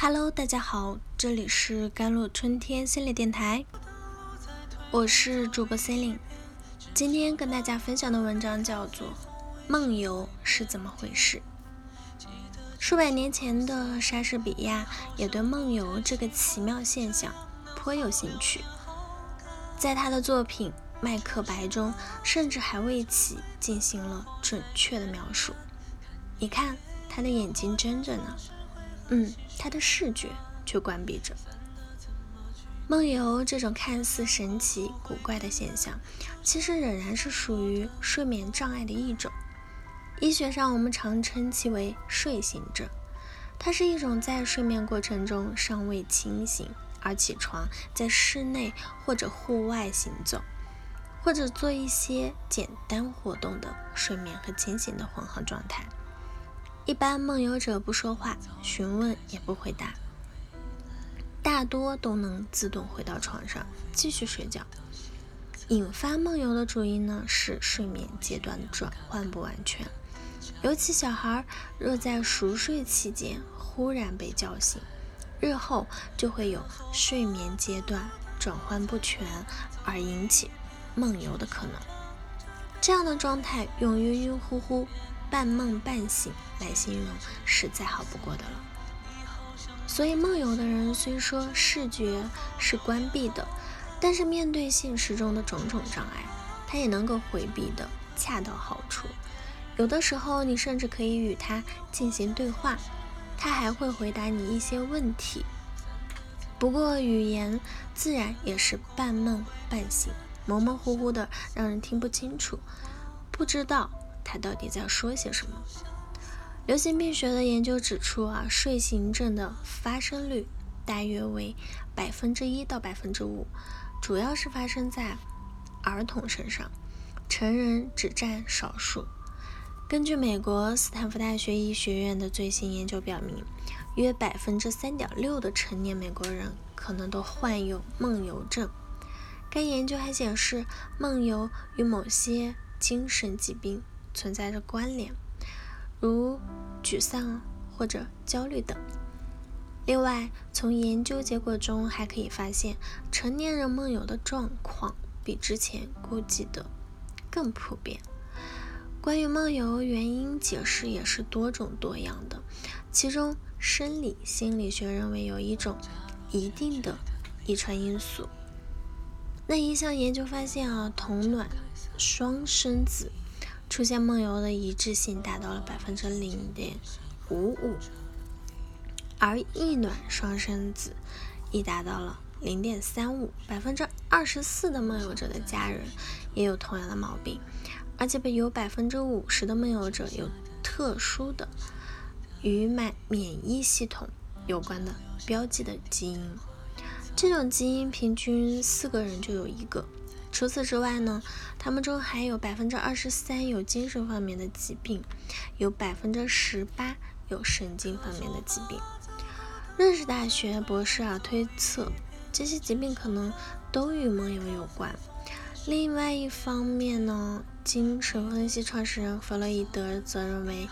Hello，大家好，这里是甘露春天心理电台，我是主播 c e l i n e 今天跟大家分享的文章叫做《梦游是怎么回事》。数百年前的莎士比亚也对梦游这个奇妙现象颇有兴趣，在他的作品《麦克白》中，甚至还为其进行了准确的描述。你看，他的眼睛睁着呢。嗯，他的视觉却关闭着。梦游这种看似神奇古怪的现象，其实仍然是属于睡眠障碍的一种。医学上，我们常称其为睡醒症。它是一种在睡眠过程中尚未清醒而起床，在室内或者户外行走，或者做一些简单活动的睡眠和清醒的混合状态。一般梦游者不说话，询问也不回答，大多都能自动回到床上继续睡觉。引发梦游的主因呢是睡眠阶段转换不完全，尤其小孩若在熟睡期间忽然被叫醒，日后就会有睡眠阶段转换不全而引起梦游的可能。这样的状态用晕晕乎乎。半梦半醒来形容是再好不过的了。所以梦游的人虽说视觉是关闭的，但是面对现实中的种种障碍，他也能够回避的恰到好处。有的时候你甚至可以与他进行对话，他还会回答你一些问题。不过语言自然也是半梦半醒，模模糊糊的，让人听不清楚，不知道。他到底在说些什么？流行病学的研究指出啊，睡行症的发生率大约为百分之一到百分之五，主要是发生在儿童身上，成人只占少数。根据美国斯坦福大学医学院的最新研究表明，约百分之三点六的成年美国人可能都患有梦游症。该研究还显示，梦游与某些精神疾病。存在着关联，如沮丧或者焦虑等。另外，从研究结果中还可以发现，成年人梦游的状况比之前估计的更普遍。关于梦游原因解释也是多种多样的，其中生理心理学认为有一种一定的遗传因素。那一项研究发现啊，同卵双生子。出现梦游的一致性达到了百分之零点五五，而异卵双生子亦达到了零点三五。百分之二十四的梦游者的家人也有同样的毛病，而且有百分之五十的梦游者有特殊的与免免疫系统有关的标记的基因，这种基因平均四个人就有一个。除此之外呢，他们中还有百分之二十三有精神方面的疾病，有百分之十八有神经方面的疾病。瑞士大学博士啊推测，这些疾病可能都与梦游有关。另外一方面呢，精神分析创始人弗洛伊德则认为，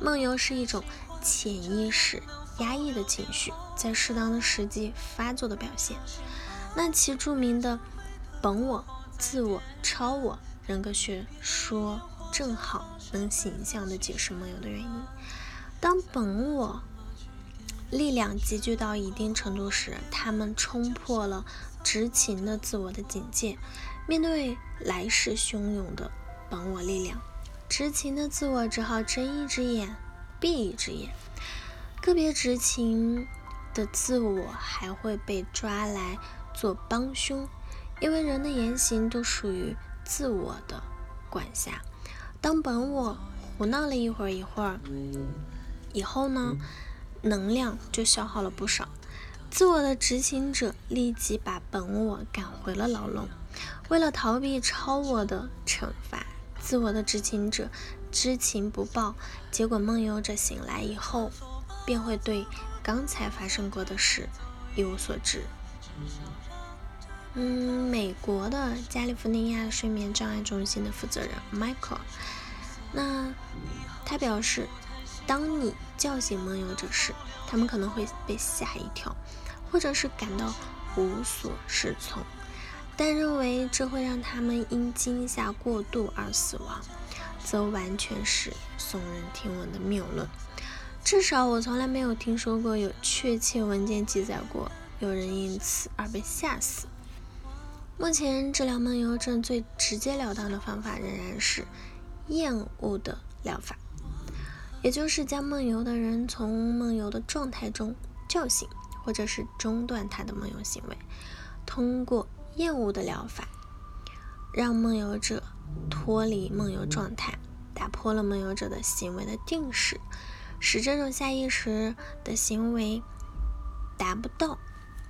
梦游是一种潜意识压抑的情绪在适当的时机发作的表现。那其著名的本我。自我、超我人格学说正好能形象地解释梦游的原因。当本我力量集聚到一定程度时，他们冲破了执勤的自我的警戒，面对来势汹涌的本我力量，执勤的自我只好睁一只眼闭一只眼。个别执勤的自我还会被抓来做帮凶。因为人的言行都属于自我的管辖，当本我胡闹了一会儿一会儿以后呢，能量就消耗了不少。自我的执行者立即把本我赶回了牢笼。为了逃避超我的惩罚，自我的执行者知情不报，结果梦游者醒来以后，便会对刚才发生过的事一无所知。嗯，美国的加利福尼亚睡眠障碍中心的负责人 Michael，那他表示，当你叫醒梦游者时，他们可能会被吓一跳，或者是感到无所适从，但认为这会让他们因惊吓过度而死亡，则完全是耸人听闻的谬论。至少我从来没有听说过有确切文件记载过有人因此而被吓死。目前治疗梦游症最直截了当的方法仍然是厌恶的疗法，也就是将梦游的人从梦游的状态中叫醒，或者是中断他的梦游行为，通过厌恶的疗法让梦游者脱离梦游状态，打破了梦游者的行为的定式。使这种下意识的行为达不到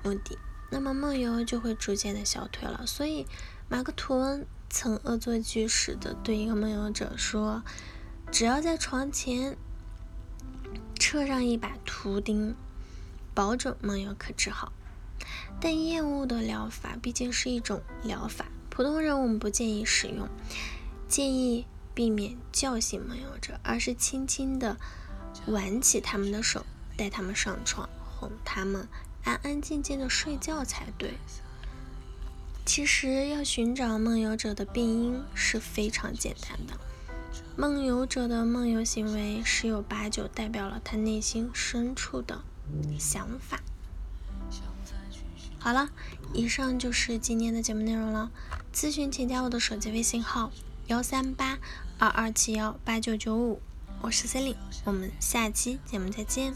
目的，那么梦游就会逐渐的消退了。所以，马克吐温曾恶作剧似的对一个梦游者说：“只要在床前撤上一把图钉，保准梦游可治好。”但厌恶的疗法毕竟是一种疗法，普通人我们不建议使用，建议避免叫醒梦游者，而是轻轻的。挽起他们的手，带他们上床，哄他们安安静静的睡觉才对。其实要寻找梦游者的病因是非常简单的。梦游者的梦游行为十有八九代表了他内心深处的想法。好了，以上就是今天的节目内容了。咨询请加我的手机微信号：幺三八二二七幺八九九五。我是 c e l i n e 我们下期节目再见。